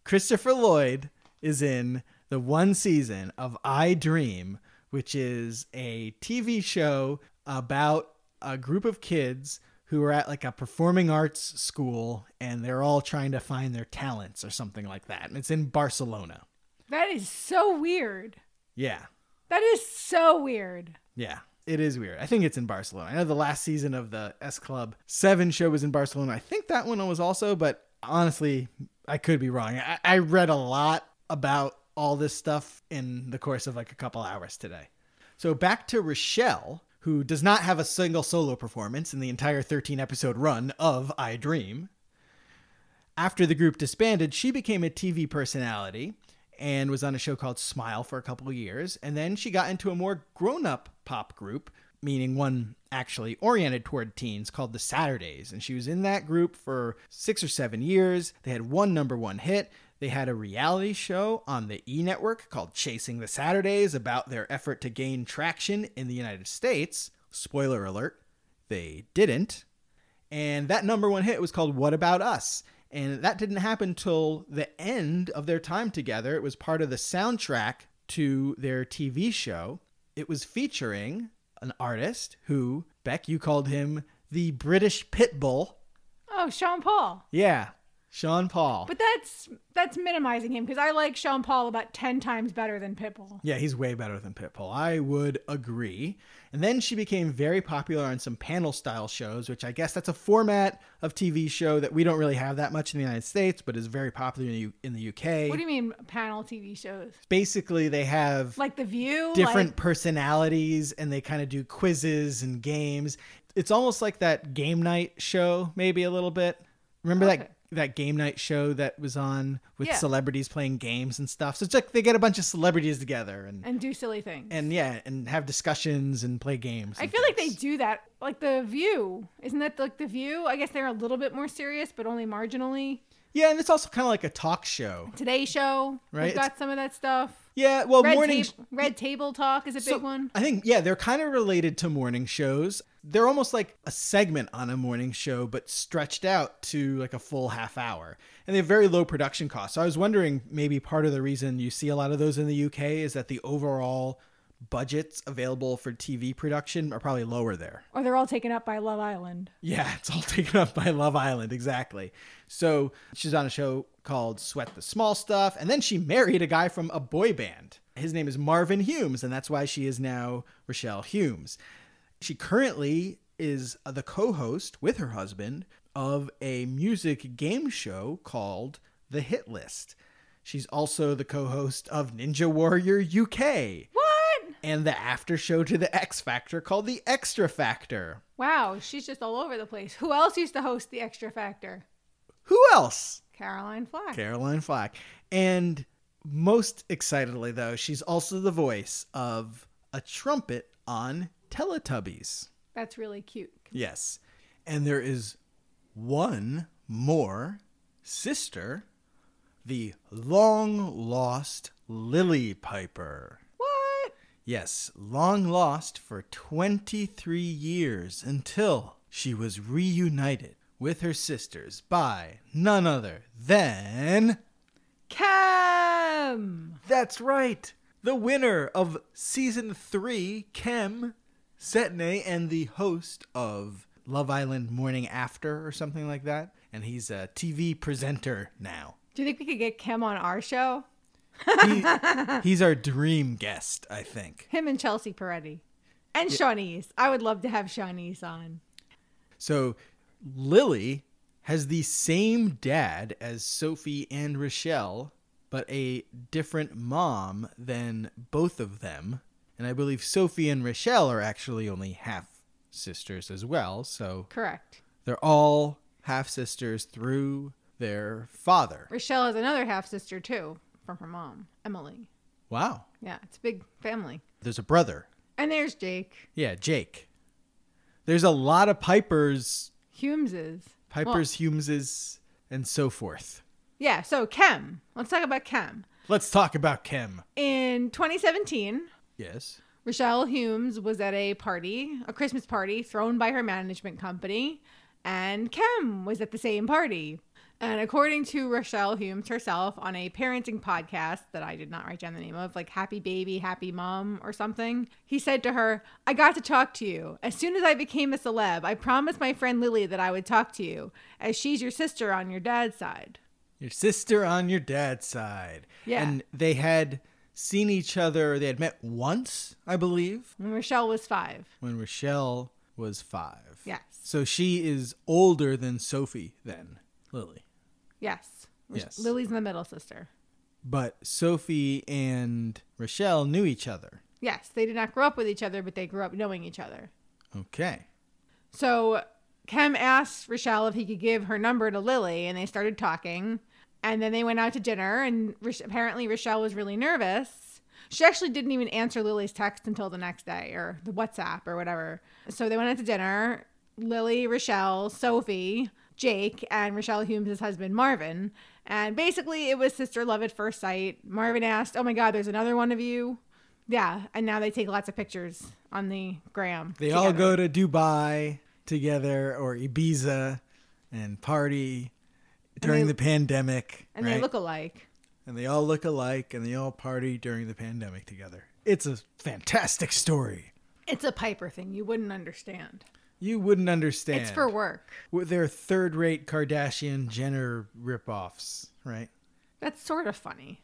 Christopher Lloyd is in the one season of I Dream, which is a TV show about a group of kids who are at like a performing arts school and they're all trying to find their talents or something like that. And it's in Barcelona. That is so weird. Yeah. That is so weird. Yeah. It is weird. I think it's in Barcelona. I know the last season of the S Club 7 show was in Barcelona. I think that one was also, but Honestly, I could be wrong. I, I read a lot about all this stuff in the course of like a couple hours today. So back to Rochelle, who does not have a single solo performance in the entire 13 episode run of I Dream. After the group disbanded, she became a TV personality and was on a show called Smile for a couple of years. And then she got into a more grown up pop group, meaning one actually oriented toward teens called The Saturdays. And she was in that group for six or seven years. They had one number one hit. They had a reality show on the E network called Chasing the Saturdays about their effort to gain traction in the United States. Spoiler alert, they didn't. And that number one hit was called What About Us? And that didn't happen till the end of their time together. It was part of the soundtrack to their TV show. It was featuring an artist who, Beck, you called him the British Pitbull. Oh, Sean Paul. Yeah, Sean Paul. But that's that's minimizing him because I like Sean Paul about ten times better than Pitbull. Yeah, he's way better than Pitbull. I would agree. And then she became very popular on some panel style shows, which I guess that's a format of TV show that we don't really have that much in the United States, but is very popular in the, U- in the UK. What do you mean panel TV shows? Basically, they have Like The View? different Like, personalities and they kind of do quizzes and games. It's almost like that game night show, maybe a little bit. Remember Okay. that that game night show that was on with Yeah. celebrities playing games and stuff. So it's like they get a bunch of celebrities together and and do silly things. and yeah, and have discussions and play games. I and feel like they do that. Like The View. Isn't that like The View? I guess they're a little bit more serious, but only marginally. Yeah, and it's also kind of like a talk show. Today Show. Right, We've got some of that stuff. Yeah, well, Red, morning. Tab- Red Table Talk is a So, big one. I think yeah, they're kind of related to morning shows. They're almost like a segment on a morning show, but stretched out to like a full half hour. And they have very low production costs. So I was wondering maybe part of the reason you see a lot of those in the UK is that the overall budgets available for TV production are probably lower there. Or they're all taken up by Love Island. Yeah, it's all [LAUGHS] taken up by Love Island, exactly. So she's on a show called Sweat the Small Stuff, and then she married a guy from a boy band. His name is Marvin Humes, and that's why she is now Rochelle Humes. She currently is the co host with her husband of a music game show called The Hit List. She's also the co host of Ninja Warrior UK What? And the after show to the X Factor called The Extra Factor. Wow, she's just all over the place. Who else used to host the Extra Factor? Who else? Caroline Flack. Caroline Flack. And most excitedly, though, she's also the voice of a trumpet on Teletubbies. That's really cute. Yes. And there is one more sister, the long lost Lily Piper. Yes, long lost for 23 years until she was reunited with her sisters by none other than. Kem. That's right! The winner of season 3, Kem Cetinay, and the host of Love Island Morning After or something like that. And he's a TV presenter now. Do you think we could get Kem on our show? He, he's our dream guest, I think. Him and Chelsea Peretti. And Siânnise. I would love to have Siânnise on. So Lily has the same dad as Sophie and Rochelle, but a different mom than both of them. And I believe Sophie and Rochelle are actually only half sisters as well. So Correct. they're all half sisters through their father. Rochelle has another half sister too from her mom, Emily. Wow. Yeah, it's a big family. There's a brother. And there's Jake. Yeah, Jake. There's a lot of Pipers, Humeses. Pipers, Humeses, and so forth. Yeah, so Kem. Let's talk about Kem. Let's talk about Kem. In 2017, Yes. Rochelle Humes was at a party, a Christmas party thrown by her management company, and Kem was at the same party. And according to Rochelle Humes herself on a parenting podcast that I did not write down the name of, like Happy Baby, Happy Mom or something, he said to her, I got to talk to you. As soon as I became a celeb, I promised my friend Lily that I would talk to you, as she's your sister on your dad's side. Your sister on your dad's side. Yeah. And they had seen each other, they had met once, I believe, When Rochelle was five. when Rochelle was five. Yes. So she is older than Sophie then, Lily. Yes. Yes. Lily's the middle sister. But Sophie and Rochelle knew each other. Yes, they did not grow up with each other, but they grew up knowing each other. Okay. So Kem asked Rochelle if he could give her number to Lily, and they started talking. And then they went out to dinner, and apparently Rochelle was really nervous. She actually didn't even answer Lily's text until the next day, or the WhatsApp, or whatever. So they went out to dinner. Lily, Rochelle, Sophie, Jake, and Rochelle Humes' husband, Marvin. And basically, it was sister love at first sight. Marvin asked, Oh my God, there's another one of you. Yeah. And now they take lots of pictures on the gram. They all go to Dubai together or Ibiza and party during they- the pandemic. and right? they look alike. and they all look alike and they all party during the pandemic together. It's a fantastic story. It's a Piper thing. You wouldn't understand. You wouldn't understand. It's for work. With their third rate Kardashian Jenner ripoffs, right? That's sort of funny.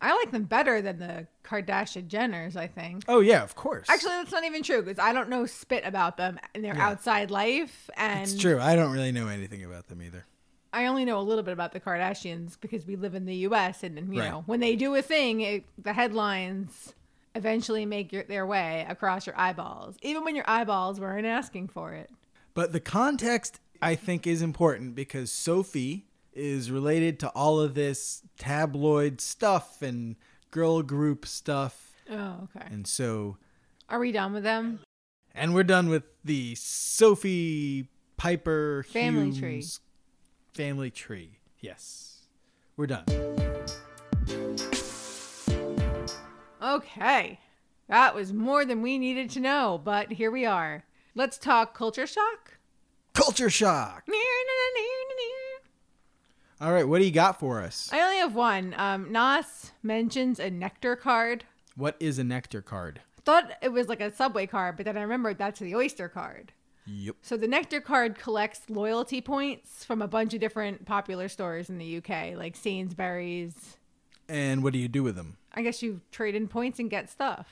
I like them better than the Kardashian Jenners, I think. Oh yeah, of course. Actually, that's not even true because I don't know spit about them in their Yeah. outside life. And it's true. I don't really know anything about them either. I only know a little bit about the Kardashians because we live in the U.S. and, and, you Right. know when they do a thing, it, the headlines eventually make your, their way across your eyeballs, even when your eyeballs weren't asking for it. But the context I think is important because Sophie is related to all of this tabloid stuff and girl group stuff. Oh, okay. And so Are we done with them? and we're done with the Sophie Piper Family Hughes tree. Family tree. Yes. We're done. Okay. That was more than we needed to know, but here we are. Let's talk culture shock. Culture shock. All right, what do you got for us? I only have one. Um, Nas mentions a nectar card. What is a nectar card? I Thought it was like a subway card, but then I remembered that's the Oyster card. Yep. So the nectar card collects loyalty points from a bunch of different popular stores in the UK, like Sainsbury's. And what do you do with them? I guess you trade in points and get stuff.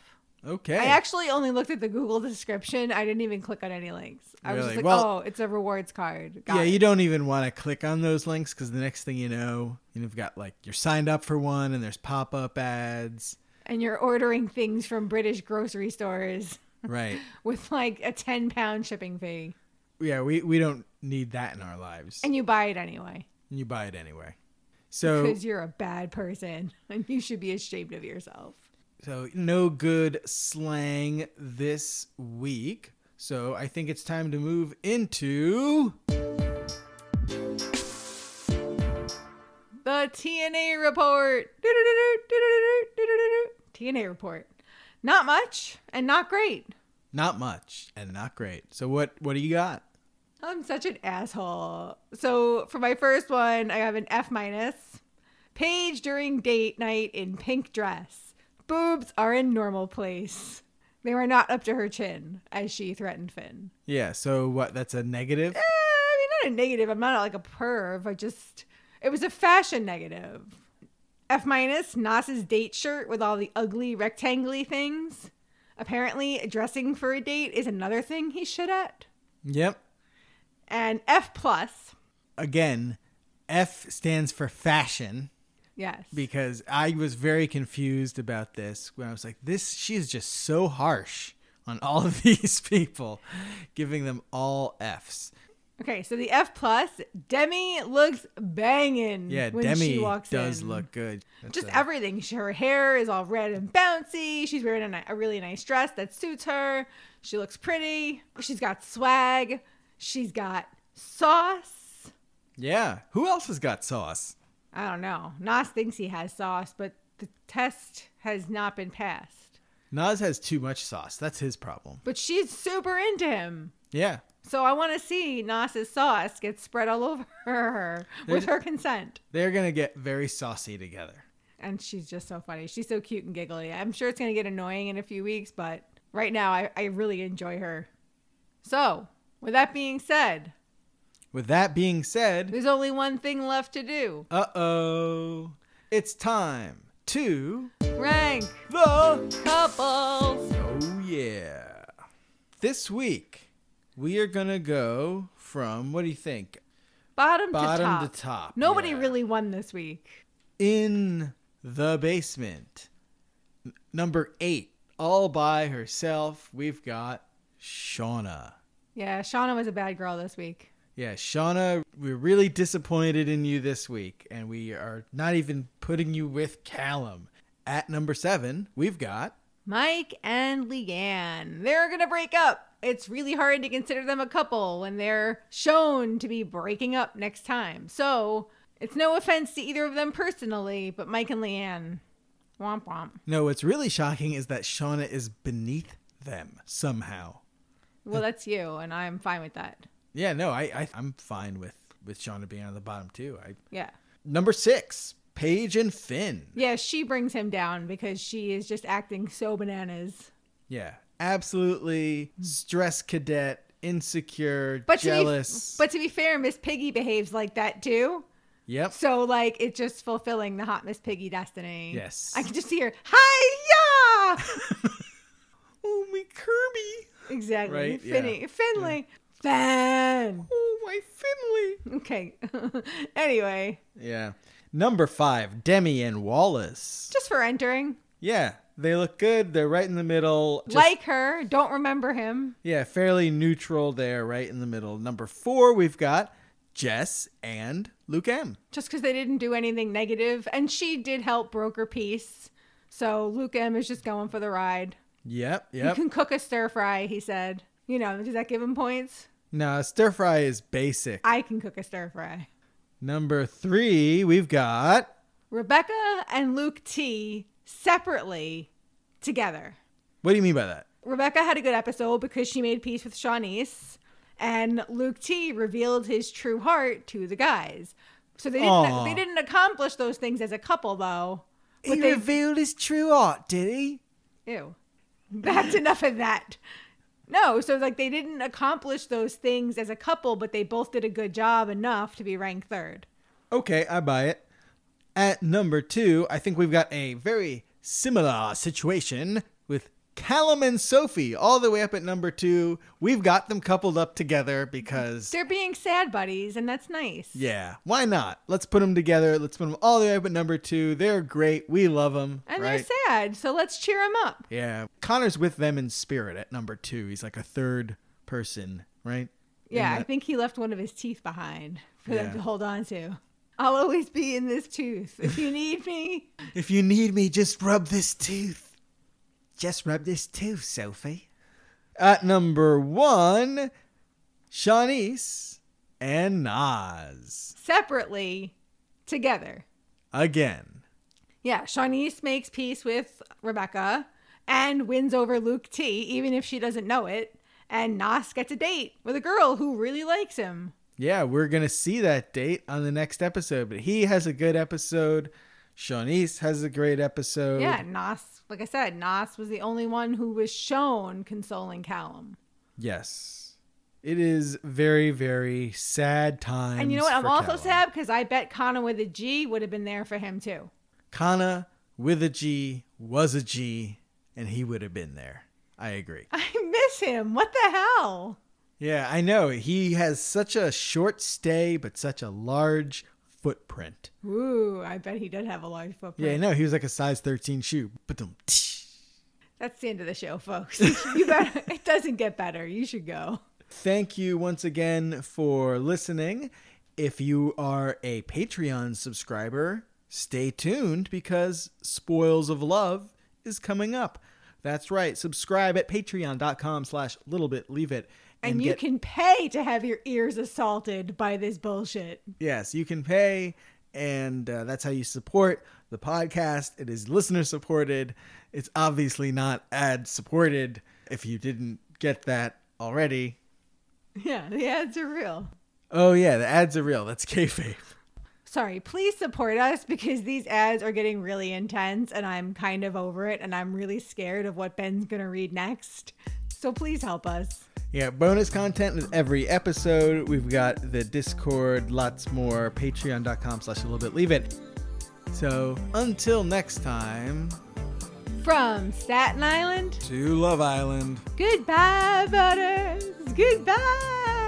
Okay. I actually only looked at the Google [LAUGHS] description. I didn't even click on any links. I was Really? just like, Well- oh, it's a rewards card. Got yeah, it. you don't even want to click on those links because the next thing you know, you've got like you're signed up for one and there's pop up ads. and you're ordering things from British grocery stores [LAUGHS] Right. with like a 10 pound shipping fee. yeah, we, we don't need that in our lives. And you buy it anyway And you buy it anyway. So because you're a bad person [LAUGHS] and you should be ashamed of yourself. so no good slang this week. So I think it's time to move into The TNA report. [LAUGHS] TNA report. Not much and not great. not much and not great. So what what do you got? I'm such an asshole. So for my first one, I have an F minus. Paige during date night in pink dress. Boobs are in normal place. They were not up to her chin, as she threatened Finn. Yeah, so what that's a negative? Eh, I mean, not a negative. I'm not like a perv. I just, it was a fashion negative. F minus, Nas's date shirt with all the ugly rectangly things. Apparently, dressing for a date is another thing he's shit at. Yep. And F plus, Again, F stands for fashion. yes. because I was very confused about this when I was like, this, she is just so harsh on all of [LAUGHS] these people, giving them all F's. Okay, so the F plus, Demi looks banging. Yeah, when Demi she walks does in. look good. That's Just a- everything. She- Her hair is all red and bouncy. She's wearing a, a really nice dress that suits her. She looks pretty. She's got swag. She's got sauce. yeah. Who else has got sauce? I don't know. Nas thinks he has sauce, but the test has not been passed. Nas has too much sauce. That's his problem. But she's super into him. Yeah. So I want to see Nas's sauce get spread all over [LAUGHS] her with her consent. They're going to get very saucy together. and she's just so funny. She's so cute and giggly. I'm sure it's gonna get annoying in a few weeks, but right now I, I really enjoy her. So, with that being said, With that being said, there's only one thing left to do. uh oh, it's time to Rank the couples. Oh, yeah. This week, we are going to go from, what do you think? Bottom, Bottom to top. to top, Nobody yeah. really won this week. in the basement. Number eight, all by herself, we've got Shaughna. Yeah, Shaughna was a bad girl this week. Yeah, Shaughna, we're really disappointed in you this week, and we are not even putting you with Callum. At number seven, we've got Mike and Leanne. They're going to break up. It's really hard to consider them a couple when they're shown to be breaking up next time. So, it's no offense to either of them personally, but Mike and Leanne. Womp womp. no. What's really shocking is that Shaughna is beneath them somehow. Well, that's you, and I'm fine with that. Yeah, no, I, I I'm fine with with Shaughna being on the bottom too. I Yeah. number six, Paige and Finn. Yeah, she brings him down because she is just acting so bananas. Yeah, absolutely stress cadet, insecure, But jealous. To be, but to be fair, Miss Piggy behaves like that too. yep. So like it's just fulfilling the hot Miss Piggy destiny. Yes. I can just see her. Hi yeah. [LAUGHS] Oh, my Kirby. Exactly. Right, Finny. yeah. Finley. Fan. Oh, my Finley. Okay. [LAUGHS] anyway, Yeah. Number five, Demi and Wallace. just for entering. Yeah, they look good. They're right in the middle. Just- like her. Don't remember him. yeah, fairly neutral there, right in the middle. Number four, we've got Jess and Luke M. Just because they didn't do anything negative, and she did help broker peace. So Luke M is just going for the ride. Yep, yep. You can cook a stir fry, he said. You know, does that give him points? No, stir fry is basic. I can cook a stir fry. Number three, we've got Rebecca and Luke T separately together. what do you mean by that? Rebecca had a good episode because she made peace with Siânnise, and Luke T revealed his true heart to the guys. So they didn't they didn't accomplish those things as a couple though. But he they revealed his true heart, did he? ew. That's enough of that. No, so like they didn't accomplish those things as a couple, but they both did a good job enough to be ranked third. Okay, I buy it. At number two, I think we've got a very similar situation with Callum and Sophie, all the way up at number two. We've got them coupled up together because, They're being sad buddies, and that's nice. yeah, why not? Let's put them together. Let's put them all the way up at number two. They're great. We love them. And right? they're sad, so let's cheer them up. Yeah, Connor's with them in spirit at number two. He's like a third person, right? Yeah, In I think he left one of his teeth behind for them to hold on to. I'll always be in this tooth. If you need me, [LAUGHS] If you need me, just rub this tooth. Just rub this too, Sophie. At number one, Siânnise and Nas. separately, together. Again. Yeah, Siânnise makes peace with Rebecca and wins over Luke T, even if she doesn't know it. And Nas gets a date with a girl who really likes him. Yeah, we're going to see that date on the next episode. But he has a good episode. Siânnise has a great episode. Yeah, Nas, like I said, Nas was the only one who was shown consoling Callum. Yes. It is very, very sad time. And you know what? I'm also Callum. sad because I bet Kana with a G would have been there for him too. Kana with a G was a G, and he would have been there. I agree. [LAUGHS] I miss him. What the hell? Yeah, I know. He has such a short stay, but such a large footprint. Ooh, I bet he did have a large footprint. Yeah, no. He was like a size 13 shoe. But [LAUGHS] That's the end of the show, folks. [LAUGHS] you better. It doesn't get better. You should go. Thank you once again for listening. If you are a Patreon subscriber, stay tuned because Spoils of Love is coming up. That's right. Subscribe at patreon.com slash little bit leave it. And, you get- can pay to have your ears assaulted by this bullshit. Yes, you can pay, and uh, that's how you support the podcast. It is listener supported. It's obviously not ad supported. If you didn't get that already, [LAUGHS] Yeah, the ads are real. oh yeah, the ads are real. That's kayfabe. Sorry, please support us because these ads are getting really intense and I'm kind of over it and I'm really scared of what Ben's going to read next. So please help us. Yeah, bonus content with every episode. We've got the Discord, lots more. Patreon.com slash a little bit leave it. So until next time, From Staten Island, to Love Island. goodbye, Butters. Goodbye.